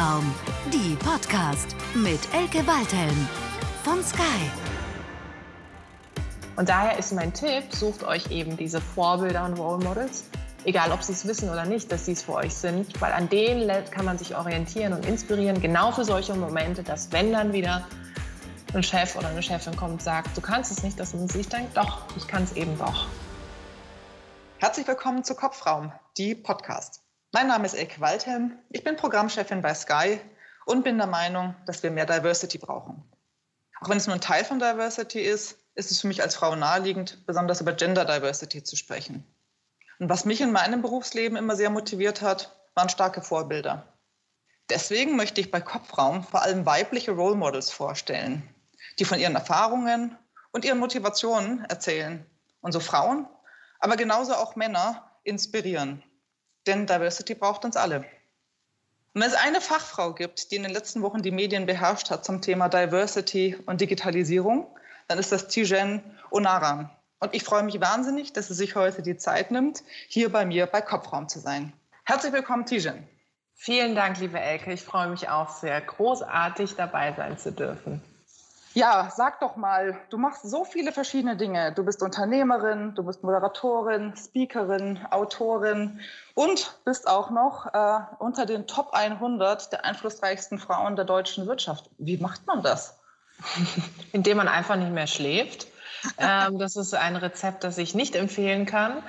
Kopfraum, die Podcast mit Elke Waldhelm von Sky. Und daher ist mein Tipp, sucht euch eben diese Vorbilder und Role Models, egal ob sie es wissen oder nicht, dass sie es für euch sind, weil an denen kann man sich orientieren und inspirieren, genau für solche Momente, dass wenn dann wieder ein Chef oder eine Chefin kommt und sagt, du kannst es nicht, dass man sich denkt, doch, ich kann es eben doch. Herzlich willkommen zu Kopfraum, die Podcast. Mein Name ist Elke Waldhelm, ich bin Programmchefin bei Sky und bin der Meinung, dass wir mehr Diversity brauchen. Auch wenn es nur ein Teil von Diversity ist, ist es für mich als Frau naheliegend, besonders über Gender Diversity zu sprechen. Und was mich in meinem Berufsleben immer sehr motiviert hat, waren starke Vorbilder. Deswegen möchte ich bei Kopfraum vor allem weibliche Role Models vorstellen, die von ihren Erfahrungen und ihren Motivationen erzählen und so Frauen, aber genauso auch Männer inspirieren. Denn Diversity braucht uns alle. Und wenn es eine Fachfrau gibt, die in den letzten Wochen die Medien beherrscht hat zum Thema Diversity und Digitalisierung, dann ist das Tijen Onaran. Und ich freue mich wahnsinnig, dass sie sich heute die Zeit nimmt, hier bei mir bei Kopfraum zu sein. Herzlich willkommen, Tijen. Vielen Dank, liebe Elke. Ich freue mich auch sehr, großartig dabei sein zu dürfen. Ja, sag doch mal, du machst so viele verschiedene Dinge. Du bist Unternehmerin, du bist Moderatorin, Speakerin, Autorin und bist auch noch äh, unter den Top 100 der einflussreichsten Frauen der deutschen Wirtschaft. Wie macht man das? Indem man einfach nicht mehr schläft ähm, das ist ein Rezept, das ich nicht empfehlen kann.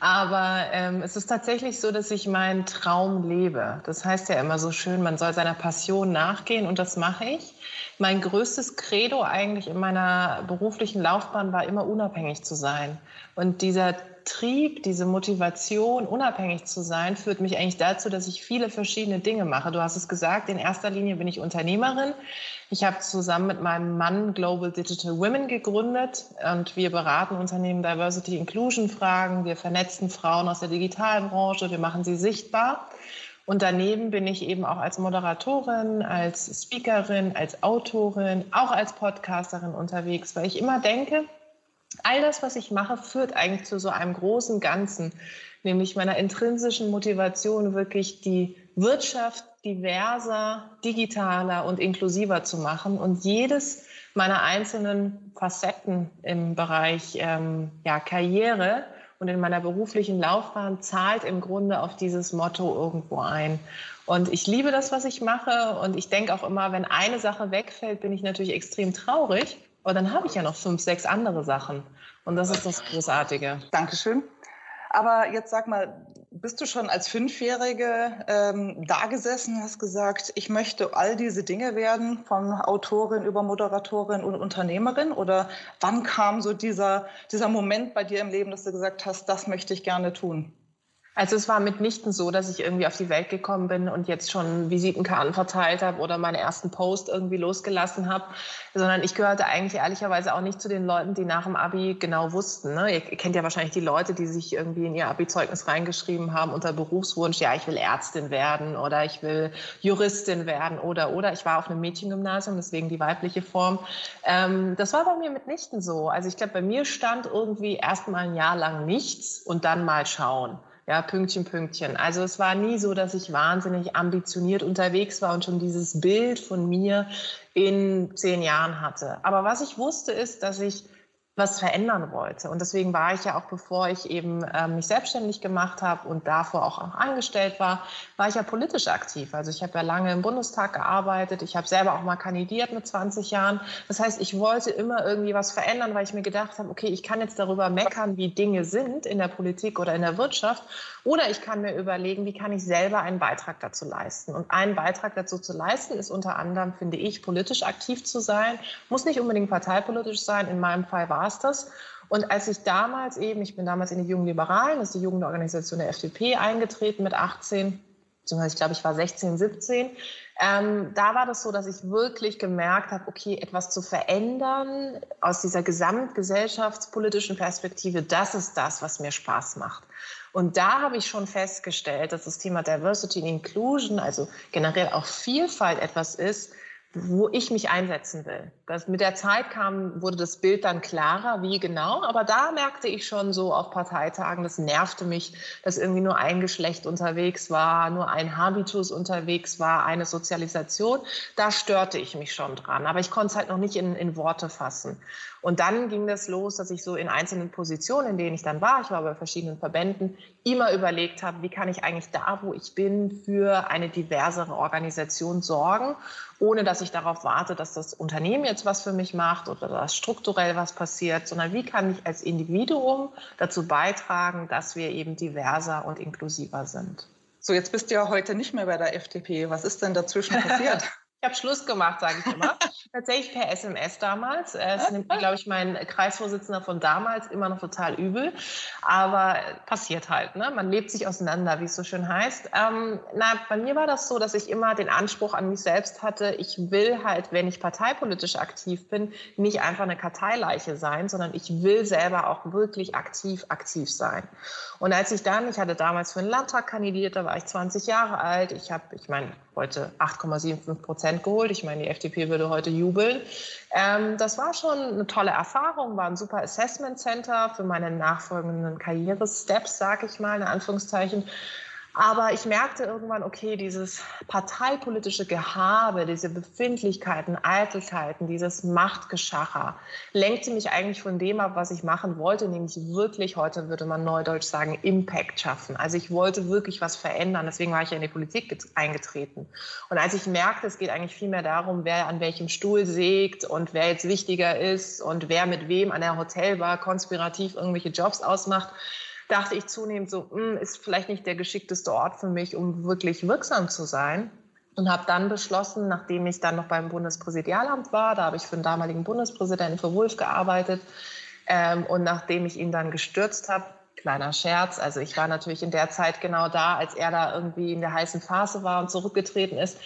Aber ähm, es ist tatsächlich so, dass ich meinen Traum lebe. Das heißt ja immer so schön, man soll seiner Passion nachgehen und das mache ich. Mein größtes Credo eigentlich in meiner beruflichen Laufbahn war immer unabhängig zu sein. Und dieser Trieb, diese Motivation, unabhängig zu sein, führt mich eigentlich dazu, dass ich viele verschiedene Dinge mache. Du hast es gesagt, in erster Linie bin ich Unternehmerin. Ich habe zusammen mit meinem Mann Global Digital Women gegründet und wir beraten Unternehmen Diversity Inclusion Fragen. Wir vernetzen Frauen aus der digitalen Branche, wir machen sie sichtbar. Und daneben bin ich eben auch als Moderatorin, als Speakerin, als Autorin, auch als Podcasterin unterwegs, weil ich immer denke, all das, was ich mache, führt eigentlich zu so einem großen Ganzen, nämlich meiner intrinsischen Motivation, wirklich die Wirtschaft diverser, digitaler und inklusiver zu machen und jedes meiner einzelnen Facetten im Bereich ähm, ja, Karriere und in meiner beruflichen Laufbahn zahlt im Grunde auf dieses Motto irgendwo ein. Und ich liebe das, was ich mache und ich denke auch immer, wenn eine Sache wegfällt, bin ich natürlich extrem traurig. Aber dann habe ich ja noch fünf, sechs andere Sachen. Und das ist das Großartige. Dankeschön. Aber jetzt sag mal, bist du schon als Fünfjährige ähm, da gesessen, hast gesagt, ich möchte all diese Dinge werden, von Autorin über Moderatorin und Unternehmerin? Oder wann kam so dieser, dieser Moment bei dir im Leben, dass du gesagt hast, das möchte ich gerne tun? Also es war mitnichten so, dass ich irgendwie auf die Welt gekommen bin und jetzt schon Visitenkarten verteilt habe oder meine ersten Post irgendwie losgelassen habe, sondern ich gehörte eigentlich ehrlicherweise auch nicht zu den Leuten, die nach dem Abi genau wussten. Ne? Ihr kennt ja wahrscheinlich die Leute, die sich irgendwie in ihr Abi-Zeugnis reingeschrieben haben unter Berufswunsch, ja, ich will Ärztin werden oder ich will Juristin werden oder oder. Ich war auf einem Mädchengymnasium, deswegen die weibliche Form. Ähm, das war bei mir mitnichten so. Also ich glaube, bei mir stand irgendwie erst mal ein Jahr lang nichts und dann mal schauen. Ja, Pünktchen, Pünktchen. Also es war nie so, dass ich wahnsinnig ambitioniert unterwegs war und schon dieses Bild von mir in zehn Jahren hatte. Aber was ich wusste, ist, dass ich was verändern wollte. Und deswegen war ich ja auch, bevor ich eben äh, mich selbstständig gemacht habe und davor auch, auch angestellt war, war ich ja politisch aktiv. Also ich habe ja lange im Bundestag gearbeitet. Ich habe selber auch mal kandidiert mit 20 Jahren. Das heißt, ich wollte immer irgendwie was verändern, weil ich mir gedacht habe, okay, ich kann jetzt darüber meckern, wie Dinge sind in der Politik oder in der Wirtschaft. Oder ich kann mir überlegen, wie kann ich selber einen Beitrag dazu leisten. Und einen Beitrag dazu zu leisten ist unter anderem, finde ich, politisch aktiv zu sein. Muss nicht unbedingt parteipolitisch sein. In meinem Fall war es. Und als ich damals eben, ich bin damals in die Jungen Liberalen, das ist die Jugendorganisation der FDP, eingetreten mit 18, beziehungsweise ich glaube, ich war 16, 17, ähm, da war das so, dass ich wirklich gemerkt habe, okay, etwas zu verändern aus dieser gesamtgesellschaftspolitischen Perspektive, das ist das, was mir Spaß macht. Und da habe ich schon festgestellt, dass das Thema Diversity and Inclusion, also generell auch Vielfalt etwas ist, wo ich mich einsetzen will. Das, mit der Zeit kam, wurde das Bild dann klarer, wie genau. Aber da merkte ich schon so auf Parteitagen, das nervte mich, dass irgendwie nur ein Geschlecht unterwegs war, nur ein Habitus unterwegs war, eine Sozialisation. Da störte ich mich schon dran. Aber ich konnte es halt noch nicht in, in Worte fassen. Und dann ging das los, dass ich so in einzelnen Positionen, in denen ich dann war, ich war bei verschiedenen Verbänden, immer überlegt habe, wie kann ich eigentlich da, wo ich bin, für eine diversere Organisation sorgen, ohne dass ich darauf warte, dass das Unternehmen jetzt was für mich macht oder dass strukturell was passiert, sondern wie kann ich als Individuum dazu beitragen, dass wir eben diverser und inklusiver sind. So, jetzt bist du ja heute nicht mehr bei der FDP. Was ist denn dazwischen passiert? Ich habe Schluss gemacht, sage ich immer. Tatsächlich per SMS damals. Es nimmt, glaube ich, mein Kreisvorsitzender von damals immer noch total übel. Aber passiert halt. Ne? Man lebt sich auseinander, wie es so schön heißt. Ähm, na, bei mir war das so, dass ich immer den Anspruch an mich selbst hatte, ich will halt, wenn ich parteipolitisch aktiv bin, nicht einfach eine Karteileiche sein, sondern ich will selber auch wirklich aktiv aktiv sein. Und als ich dann, ich hatte damals für einen Landtag kandidiert, da war ich 20 Jahre alt. Ich habe, ich meine, heute 8,75 Prozent geholt. Ich meine, die FDP würde heute jubeln. Ähm, das war schon eine tolle Erfahrung, war ein super Assessment Center für meine nachfolgenden Karrieresteps, sage ich mal, in Anführungszeichen. Aber ich merkte irgendwann, okay, dieses parteipolitische Gehabe, diese Befindlichkeiten, Eitelkeiten, dieses Machtgeschacher lenkte mich eigentlich von dem ab, was ich machen wollte, nämlich wirklich, heute würde man neudeutsch sagen, Impact schaffen. Also ich wollte wirklich was verändern. Deswegen war ich ja in die Politik eingetreten. Und als ich merkte, es geht eigentlich viel mehr darum, wer an welchem Stuhl sägt und wer jetzt wichtiger ist und wer mit wem an der Hotelbar konspirativ irgendwelche Jobs ausmacht, dachte ich zunehmend so, mh, hm, ist vielleicht nicht der geschickteste Ort für mich, um wirklich wirksam zu sein. Und habe dann beschlossen, nachdem ich dann noch beim Bundespräsidialamt war, da habe ich für den damaligen Bundespräsidenten, für Wulff gearbeitet, ähm, und nachdem ich ihn dann gestürzt habe, kleiner Scherz, also ich war natürlich in der Zeit genau da, als er da irgendwie in der heißen Phase war und zurückgetreten ist,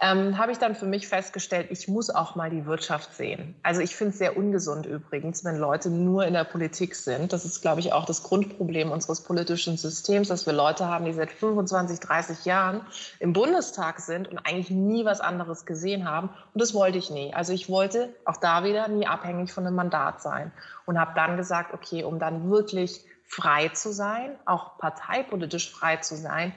ähm, habe ich dann für mich festgestellt, ich muss auch mal die Wirtschaft sehen. Also ich finde es sehr ungesund übrigens, wenn Leute nur in der Politik sind. Das ist, glaube ich, auch das Grundproblem unseres politischen Systems, dass wir Leute haben, die seit 25, 30 Jahren im Bundestag sind und eigentlich nie was anderes gesehen haben. Und das wollte ich nie. Also ich wollte auch da wieder nie abhängig von einem Mandat sein und habe dann gesagt, okay, um dann wirklich frei zu sein, auch parteipolitisch frei zu sein,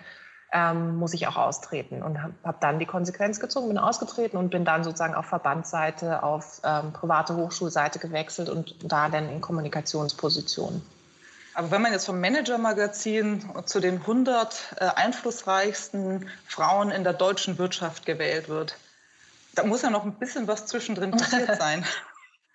ähm, muss ich auch austreten. Und habe hab dann die Konsequenz gezogen, bin ausgetreten und bin dann sozusagen auf Verbandsseite, auf ähm, private Hochschulseite gewechselt und da dann in Kommunikationspositionen. Aber wenn man jetzt vom Manager-Magazin zu den 100 äh, einflussreichsten Frauen in der deutschen Wirtschaft gewählt wird, da muss ja noch ein bisschen was zwischendrin passiert sein.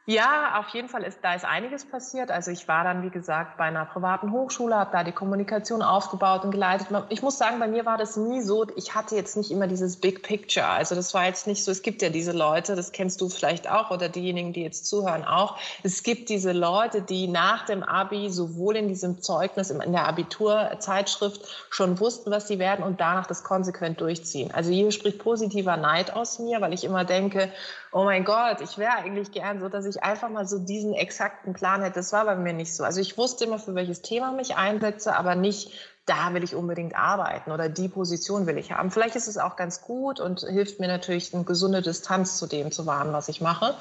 Ja, auf jeden Fall ist da ist einiges passiert. Also ich war dann, wie gesagt, bei einer privaten Hochschule, habe da die Kommunikation aufgebaut und geleitet. Ich muss sagen, bei mir war das nie so, ich hatte jetzt nicht immer dieses Big Picture. Also das war jetzt nicht so, es gibt ja diese Leute, das kennst du vielleicht auch oder diejenigen, die jetzt zuhören auch. Es gibt diese Leute, die nach dem Abi sowohl in diesem Zeugnis, in der Abiturzeitschrift schon wussten, was sie werden und danach das konsequent durchziehen. Also hier spricht positiver Neid aus mir, weil ich immer denke, oh mein Gott, ich wäre eigentlich gern so, dass ich einfach mal so diesen exakten Plan hätte. Das war bei mir nicht so. Also ich wusste immer, für welches Thema mich einsetze, aber nicht, da will ich unbedingt arbeiten oder die Position will ich haben. Vielleicht ist es auch ganz gut und hilft mir natürlich, eine gesunde Distanz zu dem zu wahren, was ich mache.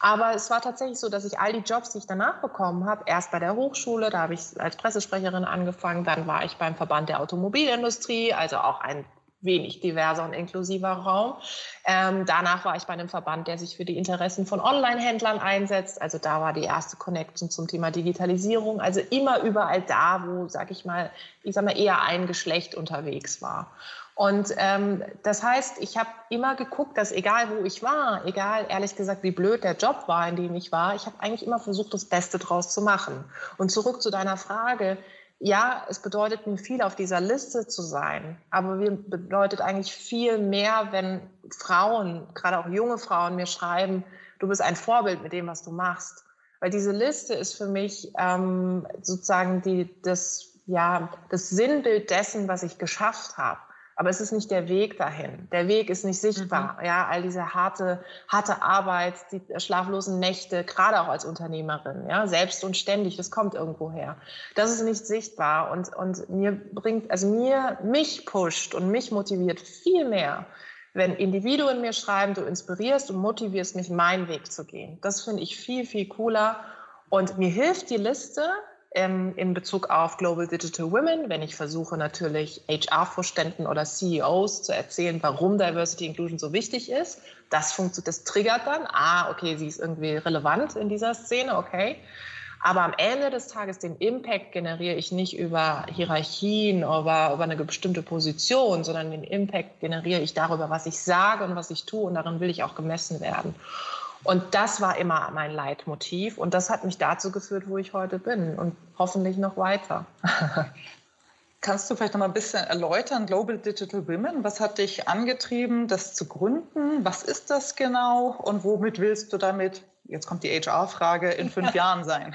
Aber es war tatsächlich so, dass ich all die Jobs, die ich danach bekommen habe, erst bei der Hochschule, da habe ich als Pressesprecherin angefangen, dann war ich beim Verband der Automobilindustrie, also auch ein wenig diverser und inklusiver Raum. Ähm, danach war ich bei einem Verband, der sich für die Interessen von Online-Händlern einsetzt. Also da war die erste Connection zum Thema Digitalisierung. Also immer überall da, wo, sag ich mal, ich sag mal, eher ein Geschlecht unterwegs war. Und ähm, das heißt, ich habe immer geguckt, dass egal wo ich war, egal ehrlich gesagt, wie blöd der Job war, in dem ich war, ich habe eigentlich immer versucht, das Beste draus zu machen. Und zurück zu deiner Frage, ja, es bedeutet mir viel, auf dieser Liste zu sein, aber mir bedeutet eigentlich viel mehr, wenn Frauen, gerade auch junge Frauen, mir schreiben, du bist ein Vorbild mit dem, was du machst. Weil diese Liste ist für mich ähm, sozusagen die, das, ja, das Sinnbild dessen, was ich geschafft habe. Aber es ist nicht der Weg dahin. Der Weg ist nicht sichtbar. Mhm. Ja, all diese harte, harte Arbeit, die schlaflosen Nächte, gerade auch als Unternehmerin, ja, selbst und ständig, das kommt irgendwo her. Das ist nicht sichtbar und, und mir bringt, also mir, mich pusht und mich motiviert viel mehr, wenn Individuen mir schreiben, du inspirierst und motivierst mich, meinen Weg zu gehen. Das finde ich viel, viel cooler. Und mir hilft die Liste ähm, in Bezug auf Global Digital Women, wenn ich versuche natürlich HR-Vorständen oder CEOs zu erzählen, warum Diversity Inclusion so wichtig ist. Das funktioniert, das triggert dann, ah, okay, sie ist irgendwie relevant in dieser Szene, okay. Aber am Ende des Tages den Impact generiere ich nicht über Hierarchien, oder über eine bestimmte Position, sondern den Impact generiere ich darüber, was ich sage und was ich tue. Und darin will ich auch gemessen werden. Und das war immer mein Leitmotiv. Und das hat mich dazu geführt, wo ich heute bin und hoffentlich noch weiter. Kannst du vielleicht noch mal ein bisschen erläutern, Global Digital Women? Was hat dich angetrieben, das zu gründen? Was ist das genau? Und womit willst du damit, jetzt kommt die HR-Frage, in fünf Jahren sein?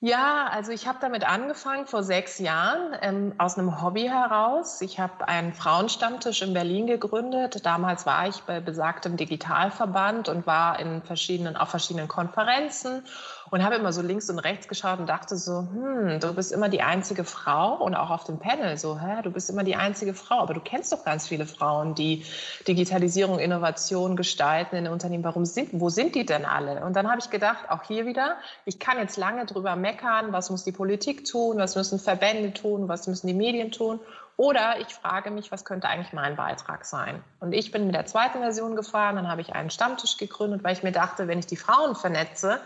Ja, also ich habe damit angefangen vor sechs Jahren ähm, aus einem Hobby heraus. Ich habe einen Frauenstammtisch in Berlin gegründet. Damals war ich bei besagtem Digitalverband und war in verschiedenen, auf verschiedenen Konferenzen und habe immer so links und rechts geschaut und dachte so, hm, du bist immer die einzige Frau und auch auf dem Panel so, hä, du bist immer die einzige Frau, aber du kennst doch ganz viele Frauen, die Digitalisierung, Innovation gestalten in den Unternehmen. Warum sind, wo sind die denn alle? Und dann habe ich gedacht, auch hier wieder, ich kann jetzt lange drüber meckern, was muss die Politik tun, was müssen Verbände tun, was müssen die Medien tun. Oder ich frage mich, was könnte eigentlich mein Beitrag sein? Und ich bin mit der zweiten Version gefahren, dann habe ich einen Stammtisch gegründet, weil ich mir dachte, wenn ich die Frauen vernetze,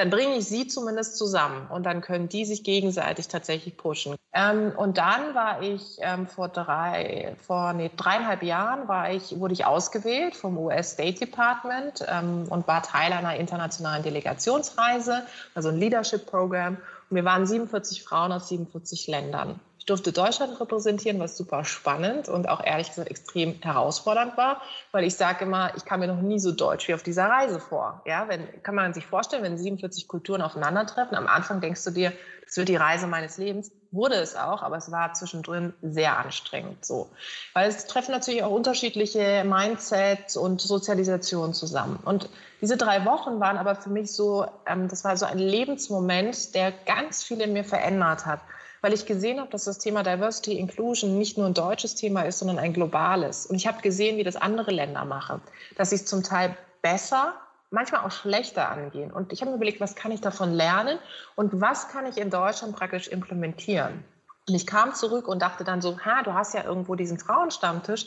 dann bringe ich sie zumindest zusammen und dann können die sich gegenseitig tatsächlich pushen. Ähm, und dann war ich ähm, vor drei, vor nee, dreieinhalb Jahren war ich, wurde ich ausgewählt vom US State Department ähm, und war Teil einer internationalen Delegationsreise, also ein Leadership Program. Und wir waren 47 Frauen aus 47 Ländern. Ich durfte Deutschland repräsentieren, was super spannend und auch ehrlich gesagt extrem herausfordernd war, weil ich sage immer, ich kam mir noch nie so deutsch wie auf dieser Reise vor. Ja, wenn, kann man sich vorstellen, wenn 47 Kulturen aufeinandertreffen, am Anfang denkst du dir, das wird die Reise meines Lebens. Wurde es auch, aber es war zwischendrin sehr anstrengend so. Weil es treffen natürlich auch unterschiedliche Mindsets und Sozialisationen zusammen. Und diese drei Wochen waren aber für mich so, ähm, das war so ein Lebensmoment, der ganz viel in mir verändert hat weil ich gesehen habe, dass das Thema Diversity Inclusion nicht nur ein deutsches Thema ist, sondern ein globales. Und ich habe gesehen, wie das andere Länder machen, dass sie es zum Teil besser, manchmal auch schlechter angehen. Und ich habe mir überlegt, was kann ich davon lernen und was kann ich in Deutschland praktisch implementieren. Und ich kam zurück und dachte dann so, ha, du hast ja irgendwo diesen Frauenstammtisch,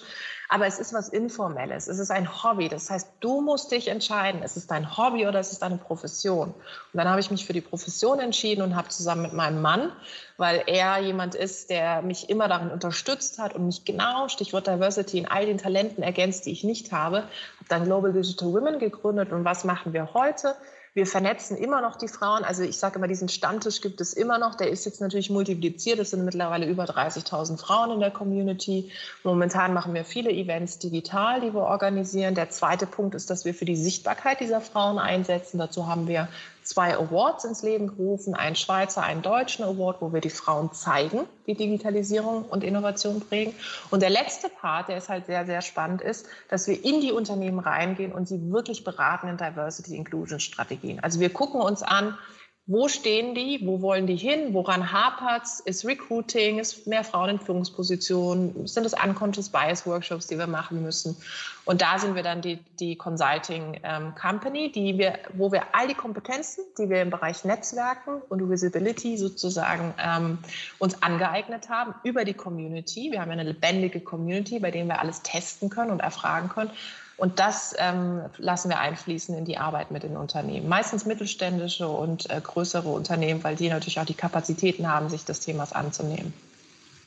aber es ist was Informelles, es ist ein Hobby. Das heißt, du musst dich entscheiden, es ist dein Hobby oder es ist deine Profession. Und dann habe ich mich für die Profession entschieden und habe zusammen mit meinem Mann, weil er jemand ist, der mich immer darin unterstützt hat und mich genau, Stichwort Diversity, in all den Talenten ergänzt, die ich nicht habe, habe dann Global Digital Women gegründet. Und was machen wir heute? Wir vernetzen immer noch die Frauen. Also ich sage immer, diesen Stammtisch gibt es immer noch. Der ist jetzt natürlich multipliziert. Es sind mittlerweile über 30.000 Frauen in der Community. Momentan machen wir viele Events digital, die wir organisieren. Der zweite Punkt ist, dass wir für die Sichtbarkeit dieser Frauen einsetzen. Dazu haben wir zwei Awards ins Leben gerufen, einen Schweizer, einen deutschen Award, wo wir die Frauen zeigen, die Digitalisierung und Innovation prägen. Und der letzte Part, der ist halt sehr, sehr spannend, ist, dass wir in die Unternehmen reingehen und sie wirklich beraten in Diversity Inclusion Strategien. Also wir gucken uns an, wo stehen die? Wo wollen die hin? Woran hapert es? Ist Recruiting? Ist mehr Frauen in Führungspositionen? Sind es Unconscious Bias Workshops, die wir machen müssen? Und da sind wir dann die, die Consulting ähm, Company, die wir, wo wir all die Kompetenzen, die wir im Bereich Netzwerken und Visibility sozusagen ähm, uns angeeignet haben, über die Community. Wir haben eine lebendige Community, bei der wir alles testen können und erfragen können, und das ähm, lassen wir einfließen in die Arbeit mit den Unternehmen. Meistens mittelständische und äh, größere Unternehmen, weil die natürlich auch die Kapazitäten haben, sich des Themas anzunehmen.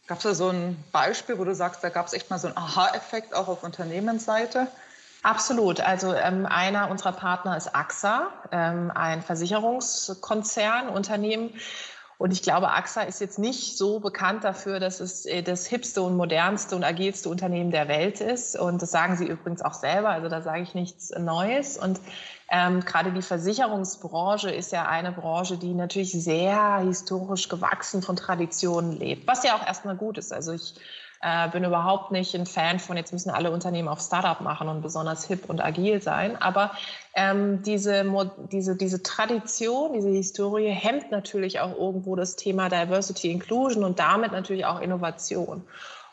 Gab es da so ein Beispiel, wo du sagst, da gab es echt mal so einen Aha-Effekt auch auf Unternehmensseite? Absolut. Also ähm, einer unserer Partner ist AXA, ähm, ein Versicherungskonzern, Unternehmen, und ich glaube, AXA ist jetzt nicht so bekannt dafür, dass es äh, das hipste und modernste und agilste Unternehmen der Welt ist. Und das sagen sie übrigens auch selber. Also da sage ich nichts Neues. Und ähm, gerade die Versicherungsbranche ist ja eine Branche, die natürlich sehr historisch gewachsen von Traditionen lebt, was ja auch erstmal gut ist. Also ich äh, bin überhaupt nicht ein Fan von, jetzt müssen alle Unternehmen auf Startup machen und besonders hip und agil sein. Aber ähm, diese, diese, diese Tradition, diese Historie hemmt natürlich auch irgendwo das Thema Diversity Inclusion und damit natürlich auch Innovation.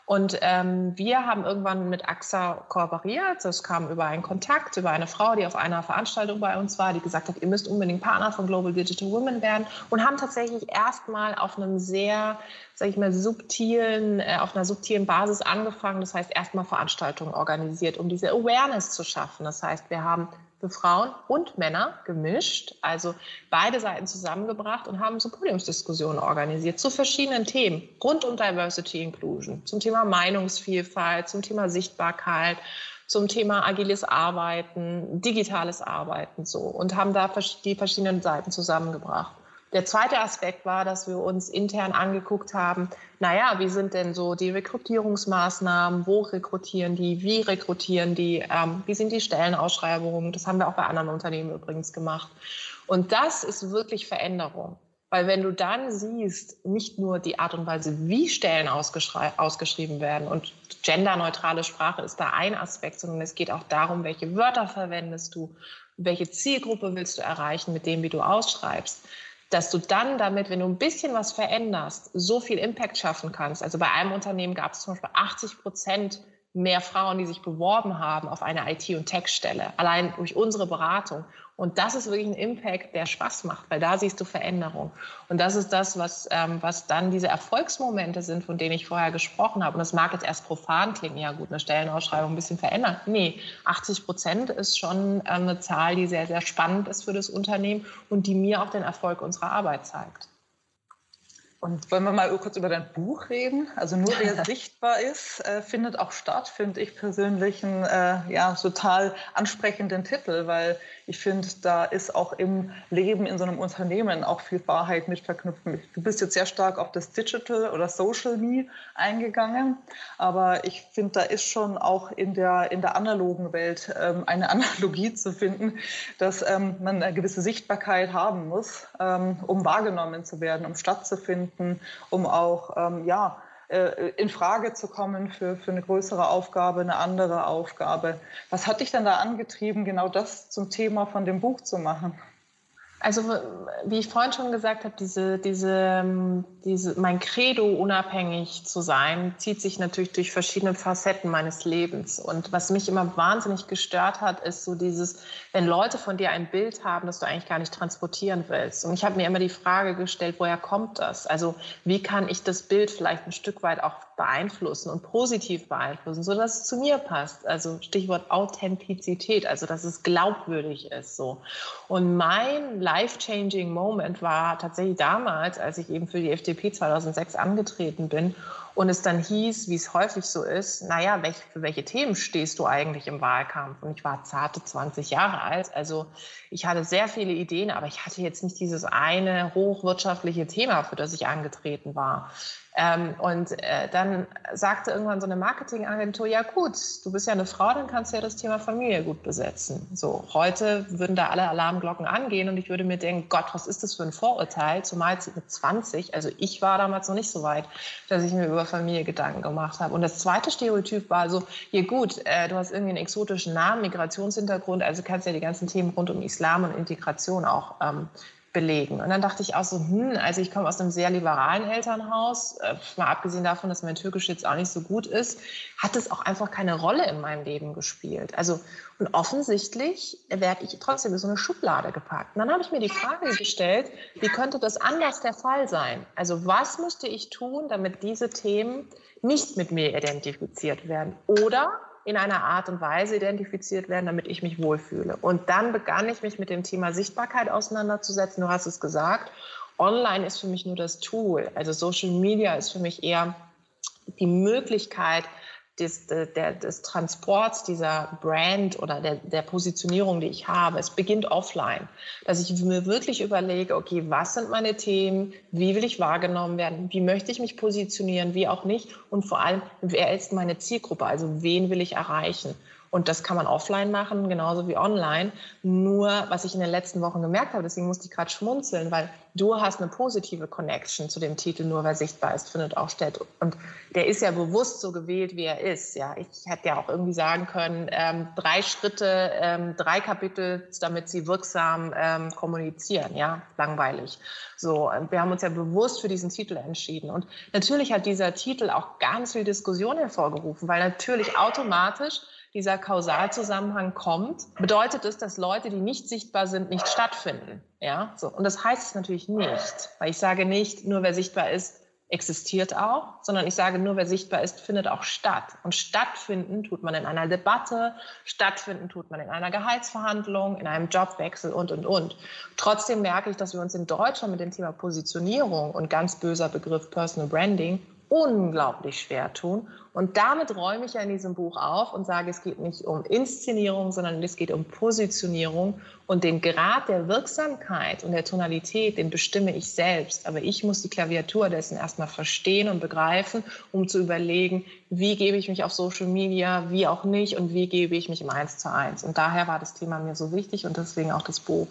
Und ähm, wir haben irgendwann mit AXA kooperiert. Das kam über einen Kontakt, über eine Frau, die auf einer Veranstaltung bei uns war, die gesagt hat, ihr müsst unbedingt Partner von Global Digital Women werden und haben tatsächlich erstmal auf einem sehr, sag ich mal, subtilen, äh, auf einer subtilen Basis angefangen. Das heißt, erstmal Veranstaltungen organisiert, um diese Awareness zu schaffen. Das heißt, wir haben für Frauen und Männer gemischt, also beide Seiten zusammengebracht und haben so Podiumsdiskussionen organisiert zu verschiedenen Themen. Rund um Diversity Inclusion, zum Thema Meinungsvielfalt, zum Thema Sichtbarkeit, zum Thema agiles Arbeiten, digitales Arbeiten so. Und haben da die verschiedenen Seiten zusammengebracht. Der zweite Aspekt war, dass wir uns intern angeguckt haben, naja, wie sind denn so die Rekrutierungsmaßnahmen, wo rekrutieren die, wie rekrutieren die, ähm, wie sind die Stellenausschreibungen. Das haben wir auch bei anderen Unternehmen übrigens gemacht. Und das ist wirklich Veränderung. Weil wenn du dann siehst, nicht nur die Art und Weise, wie Stellen ausgeschrieben werden und genderneutrale Sprache ist da ein Aspekt, sondern es geht auch darum, welche Wörter verwendest du, welche Zielgruppe willst du erreichen mit dem, wie du ausschreibst dass du dann damit, wenn du ein bisschen was veränderst, so viel Impact schaffen kannst. Also bei einem Unternehmen gab es zum Beispiel 80 Prozent mehr Frauen, die sich beworben haben auf eine IT- und Tech-Stelle, allein durch unsere Beratung. Und das ist wirklich ein Impact, der Spaß macht, weil da siehst du Veränderung. Und das ist das, was, ähm, was dann diese Erfolgsmomente sind, von denen ich vorher gesprochen habe. Und das mag jetzt erst profan klingen, ja gut, eine Stellenausschreibung ein bisschen verändern. Nee, 80 Prozent ist schon ähm, eine Zahl, die sehr, sehr spannend ist für das Unternehmen und die mir auch den Erfolg unserer Arbeit zeigt. Und wollen wir mal kurz über dein Buch reden? Also nur wer sichtbar ist, äh, findet auch statt, finde ich persönlich einen äh, ja, total ansprechenden Titel, weil ich finde, da ist auch im Leben in so einem Unternehmen auch viel Wahrheit mit verknüpft. Du bist jetzt sehr stark auf das Digital oder Social Me eingegangen, aber ich finde, da ist schon auch in der, in der analogen Welt ähm, eine Analogie zu finden, dass ähm, man eine gewisse Sichtbarkeit haben muss, ähm, um wahrgenommen zu werden, um stattzufinden, um auch, ähm, ja, äh, in Frage zu kommen für, für eine größere Aufgabe, eine andere Aufgabe. Was hat dich denn da angetrieben, genau das zum Thema von dem Buch zu machen? Also wie ich vorhin schon gesagt habe, diese, diese, ähm, diese, mein Credo, unabhängig zu sein, zieht sich natürlich durch verschiedene Facetten meines Lebens. Und was mich immer wahnsinnig gestört hat, ist so dieses, wenn Leute von dir ein Bild haben, das du eigentlich gar nicht transportieren willst. Und ich habe mir immer die Frage gestellt, woher kommt das? Also wie kann ich das Bild vielleicht ein Stück weit auch beeinflussen und positiv beeinflussen, sodass es zu mir passt? Also Stichwort Authentizität, also dass es glaubwürdig ist. So. Und mein life-changing Moment war tatsächlich damals, als ich eben für die FDP 2006 angetreten bin und es dann hieß, wie es häufig so ist, naja, welch, für welche Themen stehst du eigentlich im Wahlkampf? Und ich war zarte 20 Jahre alt, also ich hatte sehr viele Ideen, aber ich hatte jetzt nicht dieses eine hochwirtschaftliche Thema, für das ich angetreten war. Ähm, und äh, dann sagte irgendwann so eine Marketingagentur, ja gut, du bist ja eine Frau, dann kannst du ja das Thema Familie gut besetzen. So, heute würden da alle Alarmglocken angehen und ich würde mir denken, Gott, was ist das für ein Vorurteil? Zumal mit 20, also ich war damals noch nicht so weit, dass ich mir über Familie Gedanken gemacht habe. Und das zweite Stereotyp war so, ja gut, äh, du hast irgendwie einen exotischen Namen, Migrationshintergrund, also kannst ja die ganzen Themen rund um Islam und Integration auch ähm, belegen. Und dann dachte ich auch so, hm, also ich komme aus einem sehr liberalen Elternhaus, äh, mal abgesehen davon, dass mein Türkisch jetzt auch nicht so gut ist, hat es auch einfach keine Rolle in meinem Leben gespielt. Also und offensichtlich werde ich trotzdem in so eine Schublade gepackt. Und dann habe ich mir die Frage gestellt, wie könnte das anders der Fall sein? Also was müsste ich tun, damit diese Themen nicht mit mir identifiziert werden? Oder in einer Art und Weise identifiziert werden, damit ich mich wohlfühle. Und dann begann ich mich mit dem Thema Sichtbarkeit auseinanderzusetzen. Du hast es gesagt. Online ist für mich nur das Tool. Also Social Media ist für mich eher die Möglichkeit, des, der, des Transports dieser Brand oder der, der Positionierung, die ich habe. Es beginnt offline, dass ich mir wirklich überlege, okay, was sind meine Themen, wie will ich wahrgenommen werden, wie möchte ich mich positionieren, wie auch nicht? Und vor allem, wer ist meine Zielgruppe, also wen will ich erreichen. Und das kann man offline machen, genauso wie online. Nur, was ich in den letzten Wochen gemerkt habe, deswegen musste ich gerade schmunzeln, weil du hast eine positive Connection zu dem Titel, nur wer sichtbar ist, findet auch statt. Und der ist ja bewusst so gewählt, wie er ist. Ja, ich hätte ja auch irgendwie sagen können, ähm, drei Schritte, ähm, drei Kapitel, damit sie wirksam ähm, kommunizieren. Ja, langweilig. So, wir haben uns ja bewusst für diesen Titel entschieden. Und natürlich hat dieser Titel auch ganz viel Diskussion hervorgerufen, weil natürlich automatisch dieser Kausalzusammenhang kommt, bedeutet es, dass Leute, die nicht sichtbar sind, nicht stattfinden. Ja, so. Und das heißt es natürlich nicht, weil ich sage nicht, nur wer sichtbar ist, existiert auch, sondern ich sage nur, wer sichtbar ist, findet auch statt. Und stattfinden tut man in einer Debatte, stattfinden tut man in einer Gehaltsverhandlung, in einem Jobwechsel und, und, und. Trotzdem merke ich, dass wir uns in Deutschland mit dem Thema Positionierung und ganz böser Begriff Personal Branding unglaublich schwer tun. Und damit räume ich ja in diesem Buch auf und sage, es geht nicht um Inszenierung, sondern es geht um Positionierung. Und den Grad der Wirksamkeit und der Tonalität, den bestimme ich selbst. Aber ich muss die Klaviatur dessen erstmal verstehen und begreifen, um zu überlegen, wie gebe ich mich auf Social Media, wie auch nicht und wie gebe ich mich im Eins zu eins. Und daher war das Thema mir so wichtig und deswegen auch das Buch.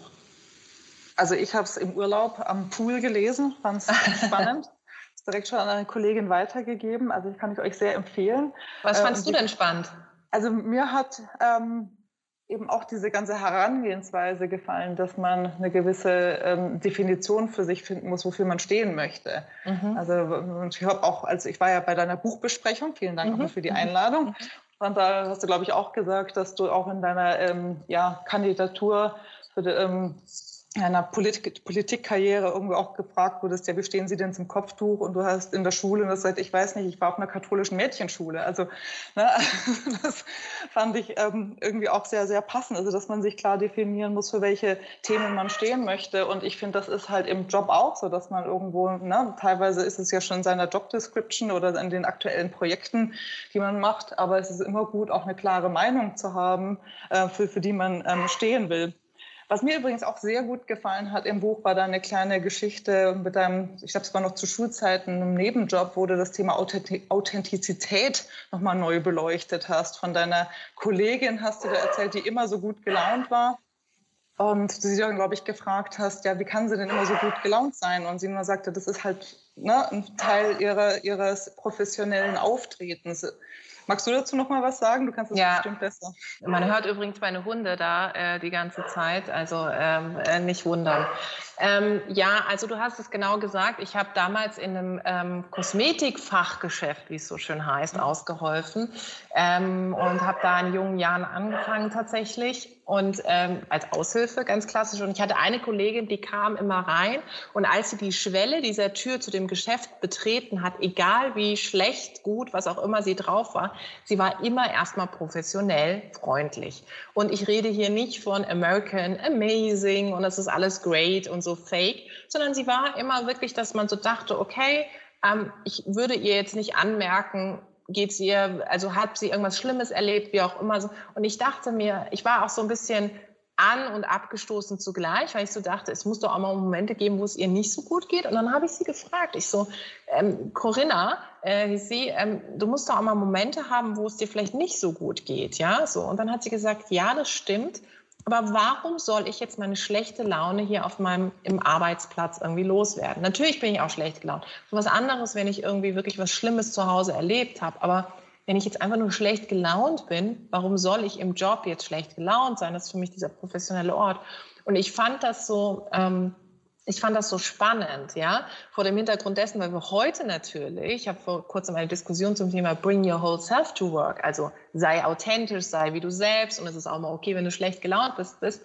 Also ich habe es im Urlaub am Pool gelesen, fand es spannend direkt schon an eine Kollegin weitergegeben. Also ich kann ich euch sehr empfehlen. Was fandest äh, du denn spannend? Also mir hat ähm, eben auch diese ganze Herangehensweise gefallen, dass man eine gewisse ähm, Definition für sich finden muss, wofür man stehen möchte. Mhm. Also ich habe auch, also ich war ja bei deiner Buchbesprechung, vielen Dank mhm. für die Einladung. Mhm. Und da hast du, glaube ich, auch gesagt, dass du auch in deiner ähm, ja, Kandidatur für die, ähm, einer Polit Politikkarriere irgendwie auch gefragt wurdest, ja, wie stehen Sie denn zum Kopftuch? Und du hast in der Schule, und das sagt, ich weiß nicht, ich war auf einer katholischen Mädchenschule. Also ne, das fand ich ähm, irgendwie auch sehr, sehr passend. Also dass man sich klar definieren muss, für welche Themen man stehen möchte. Und ich finde, das ist halt im Job auch so, dass man irgendwo, ne, teilweise ist es ja schon in seiner Job Description oder in den aktuellen Projekten, die man macht. Aber es ist immer gut, auch eine klare Meinung zu haben, äh, für, für die man ähm, stehen will. Was mir übrigens auch sehr gut gefallen hat im Buch, war da eine kleine Geschichte mit deinem, ich glaube, es war noch zu Schulzeiten, einem Nebenjob, wo du das Thema Authentizität nochmal neu beleuchtet hast. Von deiner Kollegin hast du da erzählt, die immer so gut gelaunt war. Und du sie dann, glaube ich, gefragt hast, ja, wie kann sie denn immer so gut gelaunt sein? Und sie nur sagte, das ist halt ne, ein Teil ihrer, ihres professionellen Auftretens. Magst du dazu noch mal was sagen? Du kannst das ja. bestimmt besser. Man hört übrigens meine Hunde da äh, die ganze Zeit, also ähm, äh, nicht wundern. Ähm, ja, also du hast es genau gesagt. Ich habe damals in einem ähm, Kosmetikfachgeschäft, wie es so schön heißt, ausgeholfen ähm, und habe da in jungen Jahren angefangen tatsächlich und ähm, als Aushilfe ganz klassisch. Und ich hatte eine Kollegin, die kam immer rein und als sie die Schwelle dieser Tür zu dem Geschäft betreten hat, egal wie schlecht, gut, was auch immer sie drauf war, sie war immer erstmal professionell freundlich. Und ich rede hier nicht von American Amazing und das ist alles great und so fake, sondern sie war immer wirklich, dass man so dachte, okay, ähm, ich würde ihr jetzt nicht anmerken, geht es ihr, also hat sie irgendwas Schlimmes erlebt, wie auch immer. Und ich dachte mir, ich war auch so ein bisschen an- und abgestoßen zugleich, weil ich so dachte, es muss doch auch mal Momente geben, wo es ihr nicht so gut geht. Und dann habe ich sie gefragt. Ich so, ähm, Corinna, äh, sie, ähm, du musst doch auch mal Momente haben, wo es dir vielleicht nicht so gut geht, ja? So. Und dann hat sie gesagt, ja, das stimmt. Aber warum soll ich jetzt meine schlechte Laune hier auf meinem im Arbeitsplatz irgendwie loswerden? Natürlich bin ich auch schlecht gelaunt. So was anderes, wenn ich irgendwie wirklich was Schlimmes zu Hause erlebt habe. Aber wenn ich jetzt einfach nur schlecht gelaunt bin, warum soll ich im Job jetzt schlecht gelaunt sein? Das ist für mich dieser professionelle Ort. Und ich fand das so, ähm, ich fand das so spannend, ja, vor dem Hintergrund dessen, weil wir heute natürlich, ich habe vor kurzem eine Diskussion zum Thema Bring Your Whole Self to Work, also sei authentisch, sei wie du selbst und es ist auch mal okay, wenn du schlecht gelaunt bist, bist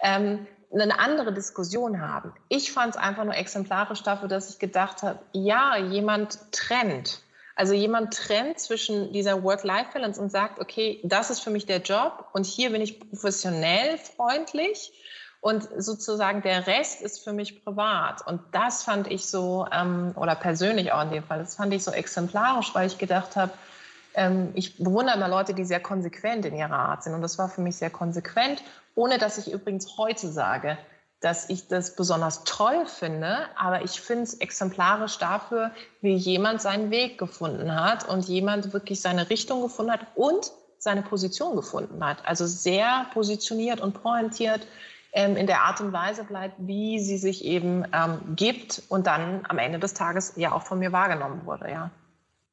ähm, eine andere Diskussion haben. Ich fand es einfach nur exemplarisch dafür, dass ich gedacht habe, ja, jemand trennt. Also jemand trennt zwischen dieser Work-Life-Balance und sagt, okay, das ist für mich der Job und hier bin ich professionell freundlich und sozusagen der Rest ist für mich privat. Und das fand ich so, ähm, oder persönlich auch in dem Fall, das fand ich so exemplarisch, weil ich gedacht habe, ähm, ich bewundere immer Leute, die sehr konsequent in ihrer Art sind. Und das war für mich sehr konsequent, ohne dass ich übrigens heute sage, dass ich das besonders toll finde, aber ich finde es exemplarisch dafür, wie jemand seinen Weg gefunden hat und jemand wirklich seine Richtung gefunden hat und seine Position gefunden hat. Also sehr positioniert und pointiert ähm, in der Art und Weise bleibt, wie sie sich eben ähm, gibt und dann am Ende des Tages ja auch von mir wahrgenommen wurde, ja.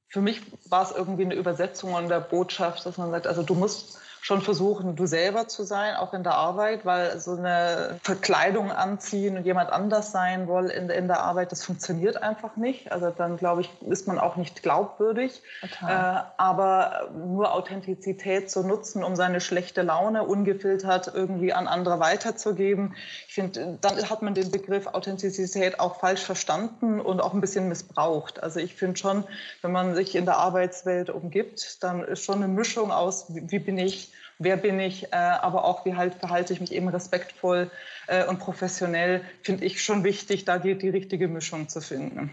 Für mich war es irgendwie eine Übersetzung an der Botschaft, dass man sagt, also du musst schon versuchen, du selber zu sein, auch in der Arbeit, weil so eine Verkleidung anziehen und jemand anders sein wollen in, in der Arbeit, das funktioniert einfach nicht. Also dann, glaube ich, ist man auch nicht glaubwürdig. Äh, aber nur Authentizität zu nutzen, um seine schlechte Laune ungefiltert irgendwie an andere weiterzugeben, ich finde, dann hat man den Begriff Authentizität auch falsch verstanden und auch ein bisschen missbraucht. Also ich finde schon, wenn man sich in der Arbeitswelt umgibt, dann ist schon eine Mischung aus, wie, wie bin ich, wer bin ich, äh, aber auch wie halt verhalte ich mich eben respektvoll äh, und professionell, finde ich schon wichtig, da die, die richtige Mischung zu finden.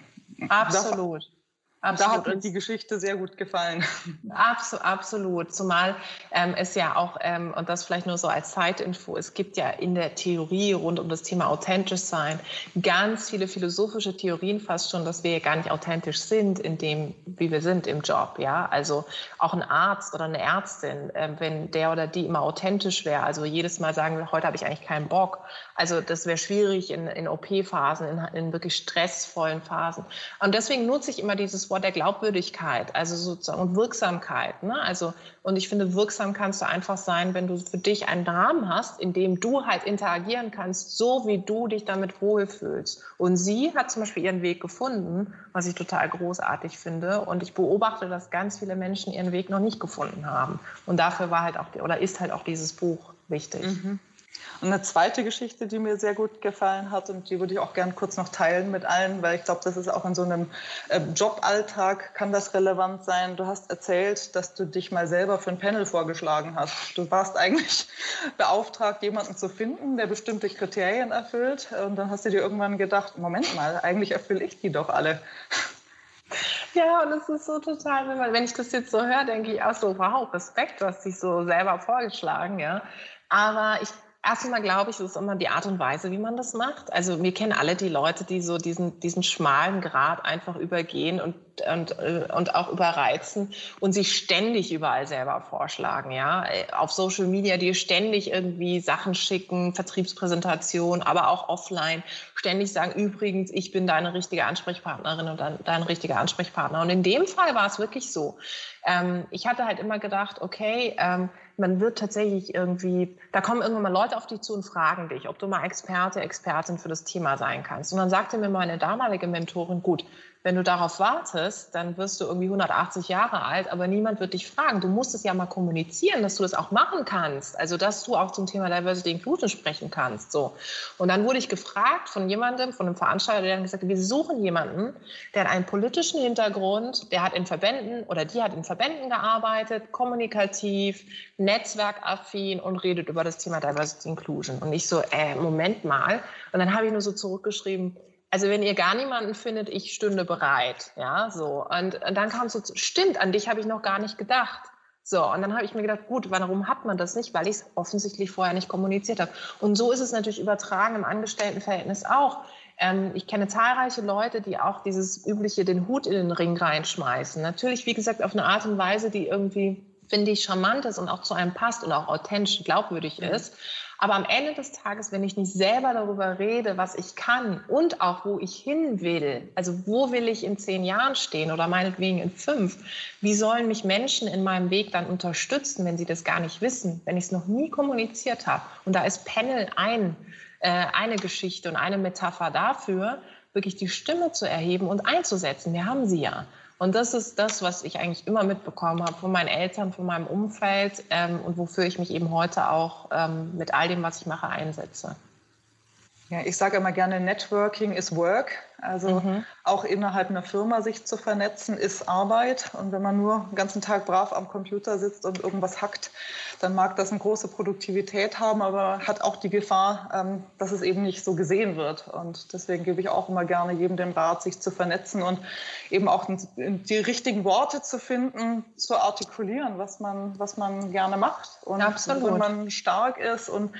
Absolut. Absolut. Da hat mir die Geschichte sehr gut gefallen. Absolut, absolut. Zumal ähm, es ja auch, ähm, und das vielleicht nur so als Zeitinfo, es gibt ja in der Theorie rund um das Thema authentisch sein ganz viele philosophische Theorien fast schon, dass wir ja gar nicht authentisch sind in dem, wie wir sind im Job. Ja, also auch ein Arzt oder eine Ärztin, äh, wenn der oder die immer authentisch wäre, also jedes Mal sagen heute habe ich eigentlich keinen Bock. Also das wäre schwierig in, in OP-Phasen, in, in wirklich stressvollen Phasen. Und deswegen nutze ich immer dieses Wort der Glaubwürdigkeit, also sozusagen und Wirksamkeit. Ne? Also, und ich finde, wirksam kannst du einfach sein, wenn du für dich einen Rahmen hast, in dem du halt interagieren kannst, so wie du dich damit wohlfühlst. Und sie hat zum Beispiel ihren Weg gefunden, was ich total großartig finde. Und ich beobachte, dass ganz viele Menschen ihren Weg noch nicht gefunden haben. Und dafür war halt auch, oder ist halt auch dieses Buch wichtig. Mhm. Und eine zweite Geschichte, die mir sehr gut gefallen hat und die würde ich auch gern kurz noch teilen mit allen, weil ich glaube, das ist auch in so einem äh, Joballtag kann das relevant sein. Du hast erzählt, dass du dich mal selber für ein Panel vorgeschlagen hast. Du warst eigentlich beauftragt, jemanden zu finden, der bestimmte Kriterien erfüllt. Und dann hast du dir irgendwann gedacht, Moment mal, eigentlich erfülle ich die doch alle. Ja, und es ist so total, wenn, man, wenn ich das jetzt so höre, denke ich auch so, wow, Respekt, du hast dich so selber vorgeschlagen, ja. Aber ich Erstmal glaube ich, es ist immer die Art und Weise, wie man das macht. Also wir kennen alle die Leute, die so diesen, diesen schmalen Grad einfach übergehen und, und, äh, und auch überreizen und sich ständig überall selber vorschlagen. Ja? Auf Social Media, die ständig irgendwie Sachen schicken, Vertriebspräsentation, aber auch offline, ständig sagen, übrigens, ich bin deine richtige Ansprechpartnerin und dein, dein richtiger Ansprechpartner. Und in dem Fall war es wirklich so. Ähm, ich hatte halt immer gedacht, okay, ähm, man wird tatsächlich irgendwie, da kommen irgendwann mal Leute auf dich zu und fragen dich, ob du mal Experte, Expertin für das Thema sein kannst. Und dann sagte mir meine damalige Mentorin, gut, wenn du darauf wartest, dann wirst du irgendwie 180 Jahre alt, aber niemand wird dich fragen. Du musst es ja mal kommunizieren, dass du das auch machen kannst. Also, dass du auch zum Thema Diversity Inclusion sprechen kannst. So. Und dann wurde ich gefragt von jemandem, von einem Veranstalter, der dann gesagt hat, wir suchen jemanden, der hat einen politischen Hintergrund, der hat in Verbänden oder die hat in Verbänden gearbeitet, kommunikativ, netzwerkaffin und redet über das Thema Diversity Inclusion. Und ich so, äh, Moment mal. Und dann habe ich nur so zurückgeschrieben, also wenn ihr gar niemanden findet, ich stünde bereit, ja, so. Und, und dann kam so, stimmt, an dich habe ich noch gar nicht gedacht. So, und dann habe ich mir gedacht, gut, warum hat man das nicht? Weil ich es offensichtlich vorher nicht kommuniziert habe. Und so ist es natürlich übertragen im Angestelltenverhältnis auch. Ähm, ich kenne zahlreiche Leute, die auch dieses übliche, den Hut in den Ring reinschmeißen. Natürlich, wie gesagt, auf eine Art und Weise, die irgendwie, finde ich, charmant ist und auch zu einem passt und auch authentisch glaubwürdig mhm. ist. Aber am Ende des Tages, wenn ich nicht selber darüber rede, was ich kann und auch wo ich hin will, also wo will ich in zehn Jahren stehen oder meinetwegen in fünf, wie sollen mich Menschen in meinem Weg dann unterstützen, wenn sie das gar nicht wissen, wenn ich es noch nie kommuniziert habe? Und da ist Panel ein, äh, eine Geschichte und eine Metapher dafür, wirklich die Stimme zu erheben und einzusetzen. Wir haben sie ja. Und das ist das, was ich eigentlich immer mitbekommen habe von meinen Eltern, von meinem Umfeld ähm, und wofür ich mich eben heute auch ähm, mit all dem, was ich mache, einsetze. Ja, ich sage immer gerne, Networking is Work. Also mhm. auch innerhalb einer Firma sich zu vernetzen, ist Arbeit. Und wenn man nur den ganzen Tag brav am Computer sitzt und irgendwas hackt, dann mag das eine große Produktivität haben, aber hat auch die Gefahr, ähm, dass es eben nicht so gesehen wird. Und deswegen gebe ich auch immer gerne jedem den Rat, sich zu vernetzen und eben auch die richtigen Worte zu finden, zu artikulieren, was man, was man gerne macht. Und Absolut. wenn man stark ist und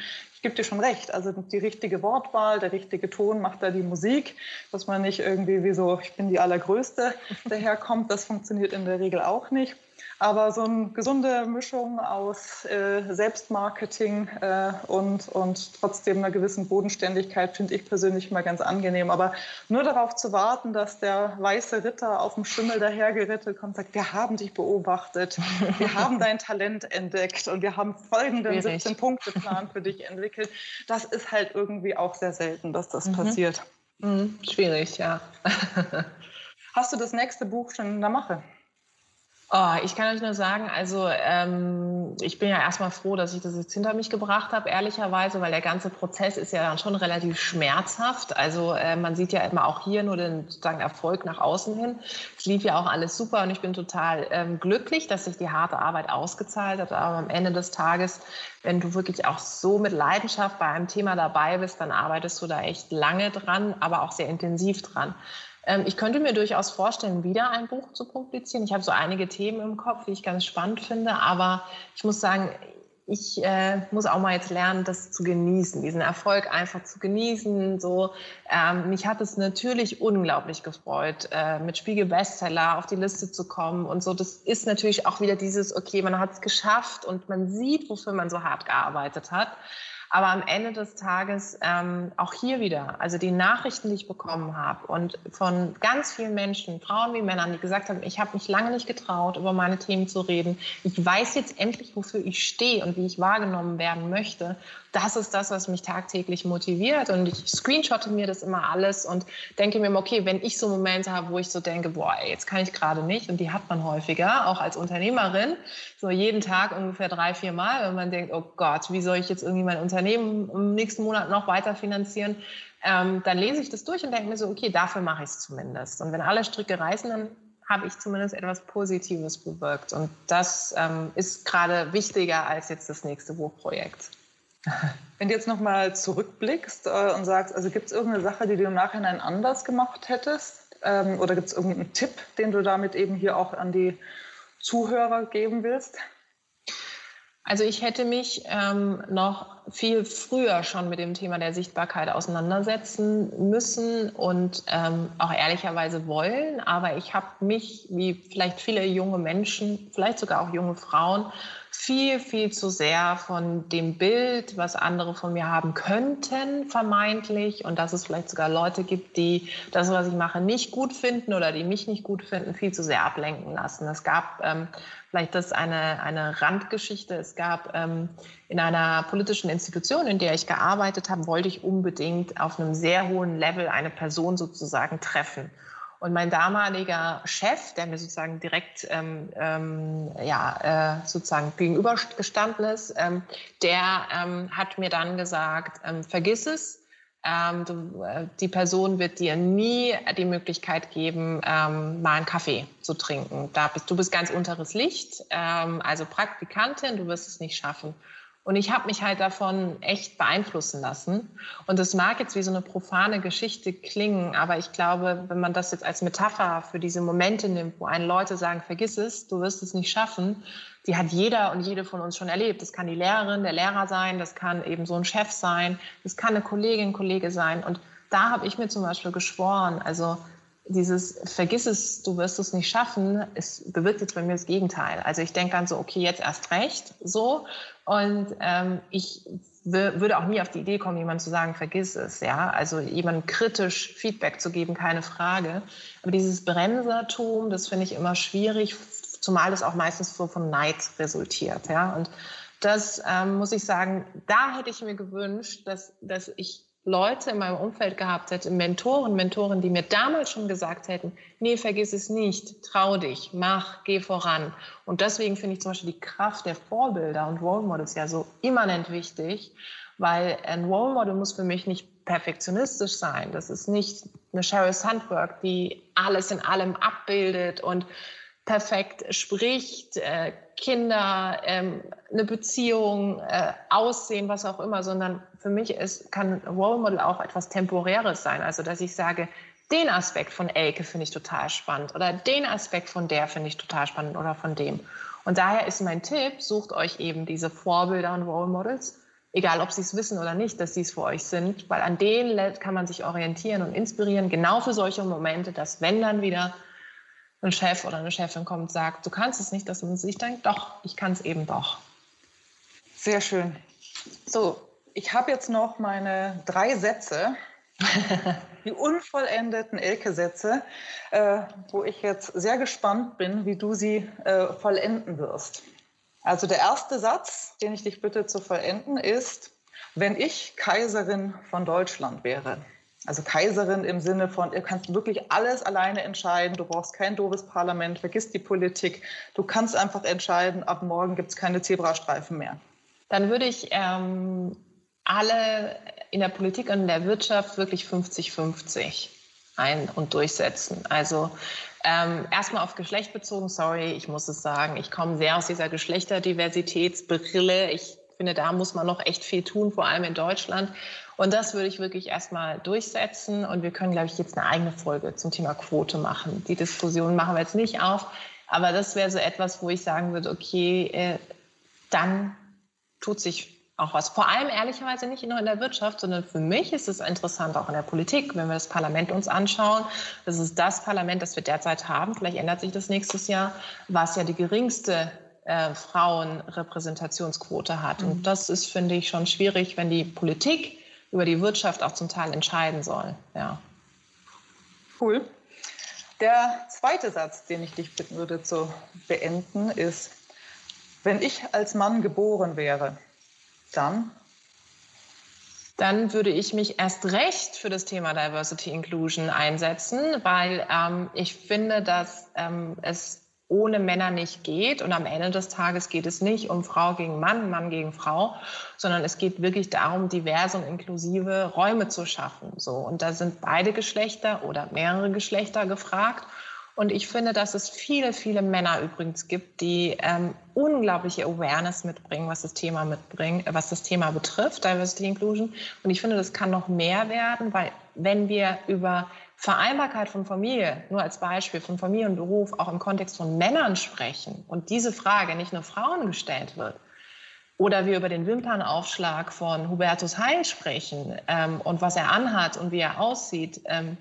gebe dir schon recht. Also die richtige Wortwahl, der richtige Ton macht da die Musik, dass man nicht irgendwie wie so, ich bin die Allergrößte, daherkommt. Das funktioniert in der Regel auch nicht. Aber so eine gesunde Mischung aus äh, Selbstmarketing äh, und, und trotzdem einer gewissen Bodenständigkeit finde ich persönlich mal ganz angenehm. Aber nur darauf zu warten, dass der weiße Ritter auf dem Schimmel dahergerettet kommt und sagt, wir haben dich beobachtet, wir haben dein Talent entdeckt und wir haben folgenden 17-Punkte-Plan für dich entwickelt, das ist halt irgendwie auch sehr selten, dass das mhm. passiert. Mhm. Schwierig, ja. Hast du das nächste Buch schon in der Mache? Oh, ich kann euch nur sagen, also ähm, ich bin ja erstmal froh, dass ich das jetzt hinter mich gebracht habe, ehrlicherweise, weil der ganze Prozess ist ja dann schon relativ schmerzhaft. Also äh, man sieht ja immer auch hier nur den sozusagen Erfolg nach außen hin. Es lief ja auch alles super und ich bin total ähm, glücklich, dass sich die harte Arbeit ausgezahlt hat. Aber am Ende des Tages, wenn du wirklich auch so mit Leidenschaft bei einem Thema dabei bist, dann arbeitest du da echt lange dran, aber auch sehr intensiv dran. Ähm, ich könnte mir durchaus vorstellen, wieder ein Buch zu publizieren. Ich habe so einige Themen im Kopf, die ich ganz spannend finde, aber ich muss sagen, ich äh, muss auch mal jetzt lernen, das zu genießen, diesen Erfolg einfach zu genießen. So, ähm, mich hat es natürlich unglaublich gefreut, äh, mit Spiegel Bestseller auf die Liste zu kommen und so. Das ist natürlich auch wieder dieses, okay, man hat es geschafft und man sieht, wofür man so hart gearbeitet hat. Aber am Ende des Tages ähm, auch hier wieder, also die Nachrichten, die ich bekommen habe und von ganz vielen Menschen, Frauen wie Männern, die gesagt haben, ich habe mich lange nicht getraut, über meine Themen zu reden. Ich weiß jetzt endlich, wofür ich stehe und wie ich wahrgenommen werden möchte das ist das, was mich tagtäglich motiviert. Und ich screenshotte mir das immer alles und denke mir, okay, wenn ich so Momente habe, wo ich so denke, boah, jetzt kann ich gerade nicht, und die hat man häufiger, auch als Unternehmerin, so jeden Tag ungefähr drei, vier Mal, wenn man denkt, oh Gott, wie soll ich jetzt irgendwie mein Unternehmen im nächsten Monat noch weiter finanzieren? Ähm, dann lese ich das durch und denke mir so, okay, dafür mache ich es zumindest. Und wenn alle Stricke reißen, dann habe ich zumindest etwas Positives bewirkt. Und das ähm, ist gerade wichtiger als jetzt das nächste Buchprojekt. Wenn du jetzt nochmal zurückblickst äh, und sagst, also gibt es irgendeine Sache, die du im Nachhinein anders gemacht hättest? Ähm, oder gibt es irgendeinen Tipp, den du damit eben hier auch an die Zuhörer geben willst? Also ich hätte mich ähm, noch viel früher schon mit dem Thema der Sichtbarkeit auseinandersetzen müssen und ähm, auch ehrlicherweise wollen. Aber ich habe mich, wie vielleicht viele junge Menschen, vielleicht sogar auch junge Frauen, viel, viel zu sehr von dem Bild, was andere von mir haben könnten, vermeintlich, und dass es vielleicht sogar Leute gibt, die das, was ich mache, nicht gut finden oder die mich nicht gut finden, viel zu sehr ablenken lassen. Es gab ähm, vielleicht das eine, eine Randgeschichte. Es gab ähm, in einer politischen Institution, in der ich gearbeitet habe, wollte ich unbedingt auf einem sehr hohen Level eine Person sozusagen treffen. Und mein damaliger Chef, der mir sozusagen direkt ähm, ähm, ja, äh, sozusagen gegenübergestanden ist, ähm, der ähm, hat mir dann gesagt, ähm, vergiss es, ähm, du, äh, die Person wird dir nie die Möglichkeit geben, mal einen Kaffee zu trinken. Da bist, du bist ganz unteres Licht, also Praktikantin, du wirst es nicht schaffen. Und ich habe mich halt davon echt beeinflussen lassen. Und das mag jetzt wie so eine profane Geschichte klingen, aber ich glaube, wenn man das jetzt als Metapher für diese Momente nimmt, wo einen Leute sagen, vergiss es, du wirst es nicht schaffen, die hat jeder und jede von uns schon erlebt. Das kann die Lehrerin, der Lehrer sein, das kann eben so ein Chef sein, das kann eine Kollegin, Kollege sein. Und da habe ich mir zum Beispiel geschworen, also dieses Vergiss es, du wirst es nicht schaffen, es bewirkt jetzt bei mir das Gegenteil. Also ich denke dann so, okay, jetzt erst recht so. Und ähm, ich würde auch nie auf die Idee kommen, jemand zu sagen, vergiss es, ja. Also jemand kritisch Feedback zu geben, keine Frage. Aber dieses Bremsertum, das finde ich immer schwierig, zumal das auch meistens so von Neid resultiert, ja. Und das ähm, muss ich sagen, da hätte ich mir gewünscht, dass, dass ich Leute in meinem Umfeld gehabt hätte, Mentoren, Mentoren, die mir damals schon gesagt hätten, nee, vergiss es nicht, trau dich, mach, geh voran. Und deswegen finde ich zum Beispiel die Kraft der Vorbilder und Role Models ja so immanent wichtig, weil ein Role Model muss für mich nicht perfektionistisch sein. Das ist nicht eine Sheryl Sandberg, die alles in allem abbildet und perfekt spricht, äh, Kinder, ähm, eine Beziehung, äh, Aussehen, was auch immer, sondern für mich ist, kann Role Model auch etwas Temporäres sein. Also, dass ich sage, den Aspekt von Elke finde ich total spannend oder den Aspekt von der finde ich total spannend oder von dem. Und daher ist mein Tipp, sucht euch eben diese Vorbilder und Role Models, egal ob sie es wissen oder nicht, dass sie es für euch sind, weil an denen kann man sich orientieren und inspirieren, genau für solche Momente, dass wenn dann wieder ein Chef oder eine Chefin kommt und sagt, du kannst es nicht, dass man sich denkt, doch, ich kann es eben doch. Sehr schön. So, ich habe jetzt noch meine drei Sätze, die unvollendeten Elke-Sätze, äh, wo ich jetzt sehr gespannt bin, wie du sie äh, vollenden wirst. Also der erste Satz, den ich dich bitte zu vollenden, ist, wenn ich Kaiserin von Deutschland wäre. Also Kaiserin im Sinne von, ihr kannst wirklich alles alleine entscheiden, du brauchst kein doofes Parlament, vergiss die Politik, du kannst einfach entscheiden, ab morgen gibt es keine Zebrastreifen mehr. Dann würde ich ähm, alle in der Politik und in der Wirtschaft wirklich 50-50 ein- und durchsetzen. Also ähm, erstmal auf Geschlecht bezogen, sorry, ich muss es sagen, ich komme sehr aus dieser Geschlechterdiversitätsbrille. Ich finde, da muss man noch echt viel tun, vor allem in Deutschland. Und das würde ich wirklich erstmal durchsetzen. Und wir können, glaube ich, jetzt eine eigene Folge zum Thema Quote machen. Die Diskussion machen wir jetzt nicht auf. Aber das wäre so etwas, wo ich sagen würde, okay, äh, dann tut sich auch was. Vor allem ehrlicherweise nicht nur in der Wirtschaft, sondern für mich ist es interessant auch in der Politik, wenn wir das Parlament uns anschauen. Das ist das Parlament, das wir derzeit haben. Vielleicht ändert sich das nächstes Jahr, was ja die geringste äh, Frauenrepräsentationsquote hat. Mhm. Und das ist, finde ich, schon schwierig, wenn die Politik über die Wirtschaft auch zum Teil entscheiden soll. Ja. Cool. Der zweite Satz, den ich dich bitten würde zu beenden, ist, wenn ich als Mann geboren wäre, dann? Dann würde ich mich erst recht für das Thema Diversity Inclusion einsetzen, weil ähm, ich finde, dass ähm, es ohne Männer nicht geht. Und am Ende des Tages geht es nicht um Frau gegen Mann, Mann gegen Frau, sondern es geht wirklich darum, diverse und inklusive Räume zu schaffen. So. Und da sind beide Geschlechter oder mehrere Geschlechter gefragt. Und ich finde, dass es viele, viele Männer übrigens gibt, die ähm, unglaubliche Awareness mitbringen, was das Thema mitbringen, was das Thema betrifft, Diversity Inclusion. Und ich finde, das kann noch mehr werden, weil wenn wir über Vereinbarkeit von Familie, nur als Beispiel, von Familie und Beruf auch im Kontext von Männern sprechen und diese Frage nicht nur Frauen gestellt wird, oder wir über den Wimpernaufschlag von Hubertus Heil sprechen ähm, und was er anhat und wie er aussieht, ähm,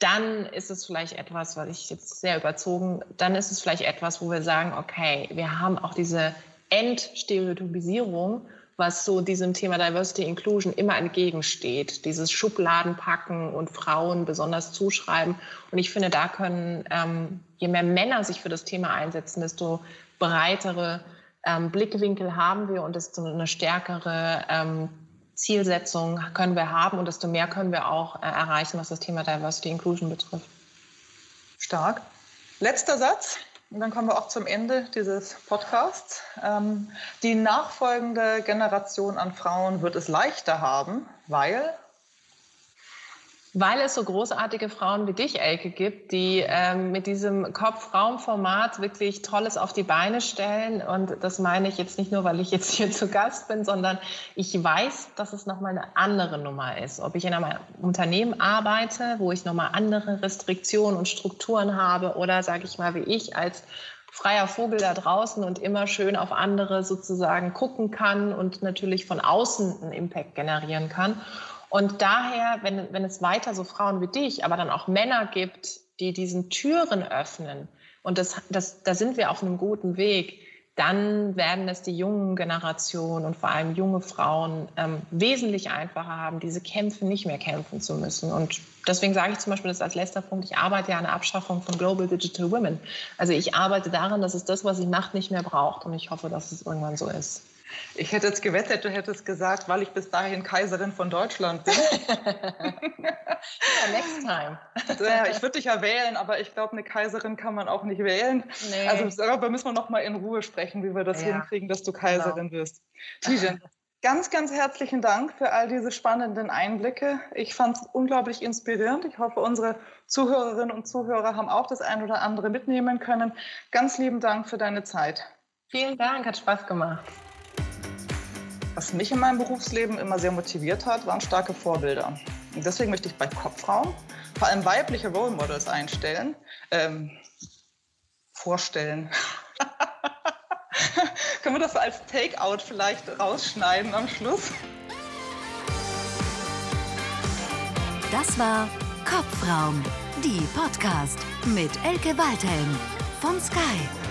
dann ist es vielleicht etwas, was ich jetzt sehr überzogen, dann ist es vielleicht etwas, wo wir sagen, okay, wir haben auch diese Entstereotypisierung was so diesem Thema Diversity Inclusion immer entgegensteht. Dieses Schubladenpacken und Frauen besonders zuschreiben. Und ich finde, da können, ähm, je mehr Männer sich für das Thema einsetzen, desto breitere ähm, Blickwinkel haben wir und desto eine stärkere ähm, Zielsetzung können wir haben und desto mehr können wir auch äh, erreichen, was das Thema Diversity Inclusion betrifft. Stark. Letzter Satz. Und dann kommen wir auch zum Ende dieses Podcasts. Ähm, die nachfolgende Generation an Frauen wird es leichter haben, weil weil es so großartige Frauen wie dich, Elke, gibt, die ähm, mit diesem Kopf-Raum-Format wirklich Tolles auf die Beine stellen. Und das meine ich jetzt nicht nur, weil ich jetzt hier zu Gast bin, sondern ich weiß, dass es nochmal eine andere Nummer ist. Ob ich in einem Unternehmen arbeite, wo ich nochmal andere Restriktionen und Strukturen habe oder, sage ich mal, wie ich als freier Vogel da draußen und immer schön auf andere sozusagen gucken kann und natürlich von außen einen Impact generieren kann. Und daher, wenn, wenn es weiter so Frauen wie dich, aber dann auch Männer gibt, die diesen Türen öffnen, und das, das, da sind wir auf einem guten Weg, dann werden es die jungen Generationen und vor allem junge Frauen ähm, wesentlich einfacher haben, diese Kämpfe nicht mehr kämpfen zu müssen. Und deswegen sage ich zum Beispiel das als letzter Punkt, ich arbeite ja an der Abschaffung von Global Digital Women. Also ich arbeite daran, dass es das, was die Macht nicht mehr braucht. Und ich hoffe, dass es irgendwann so ist. Ich hätte jetzt gewettet, du hättest gesagt, weil ich bis dahin Kaiserin von Deutschland bin. ja, next time. Ja, ich würde dich ja wählen, aber ich glaube, eine Kaiserin kann man auch nicht wählen. Nee. Also darüber müssen wir noch mal in Ruhe sprechen, wie wir das ja. hinkriegen, dass du Kaiserin genau. wirst. Tijen, ganz, ganz herzlichen Dank für all diese spannenden Einblicke. Ich fand es unglaublich inspirierend. Ich hoffe, unsere Zuhörerinnen und Zuhörer haben auch das ein oder andere mitnehmen können. Ganz lieben Dank für deine Zeit. Vielen Dank, hat Spaß gemacht. Was mich in meinem Berufsleben immer sehr motiviert hat, waren starke Vorbilder. Und deswegen möchte ich bei Kopfraum vor allem weibliche Role Models einstellen, ähm, vorstellen. Können wir das als Takeout vielleicht rausschneiden am Schluss? Das war Kopfraum Die Podcast mit Elke Waldhelm von Sky.